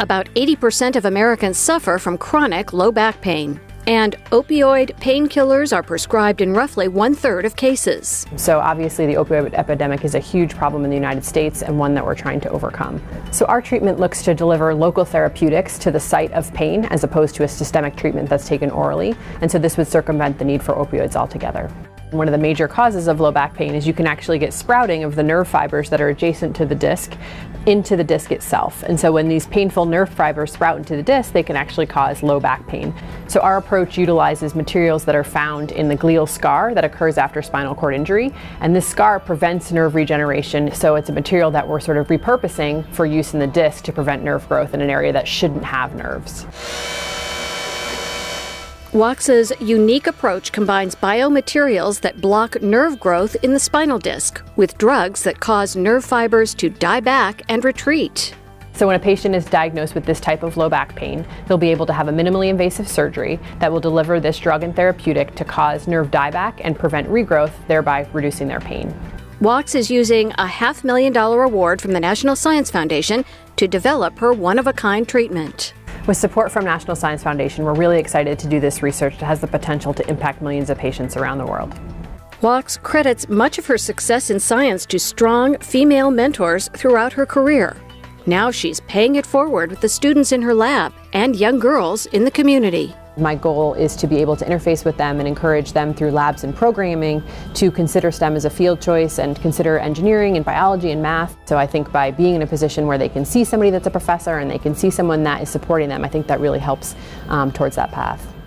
About 80% of Americans suffer from chronic low back pain. And opioid painkillers are prescribed in roughly one third of cases. So, obviously, the opioid epidemic is a huge problem in the United States and one that we're trying to overcome. So, our treatment looks to deliver local therapeutics to the site of pain as opposed to a systemic treatment that's taken orally. And so, this would circumvent the need for opioids altogether. One of the major causes of low back pain is you can actually get sprouting of the nerve fibers that are adjacent to the disc into the disc itself. And so when these painful nerve fibers sprout into the disc, they can actually cause low back pain. So our approach utilizes materials that are found in the glial scar that occurs after spinal cord injury. And this scar prevents nerve regeneration. So it's a material that we're sort of repurposing for use in the disc to prevent nerve growth in an area that shouldn't have nerves. Wachs's unique approach combines biomaterials that block nerve growth in the spinal disc with drugs that cause nerve fibers to die back and retreat. So, when a patient is diagnosed with this type of low back pain, they'll be able to have a minimally invasive surgery that will deliver this drug and therapeutic to cause nerve dieback and prevent regrowth, thereby reducing their pain. Wachs is using a half million dollar award from the National Science Foundation to develop her one of a kind treatment. With support from National Science Foundation, we're really excited to do this research that has the potential to impact millions of patients around the world. Wachs credits much of her success in science to strong female mentors throughout her career. Now she's paying it forward with the students in her lab and young girls in the community. My goal is to be able to interface with them and encourage them through labs and programming to consider STEM as a field choice and consider engineering and biology and math. So I think by being in a position where they can see somebody that's a professor and they can see someone that is supporting them, I think that really helps um, towards that path.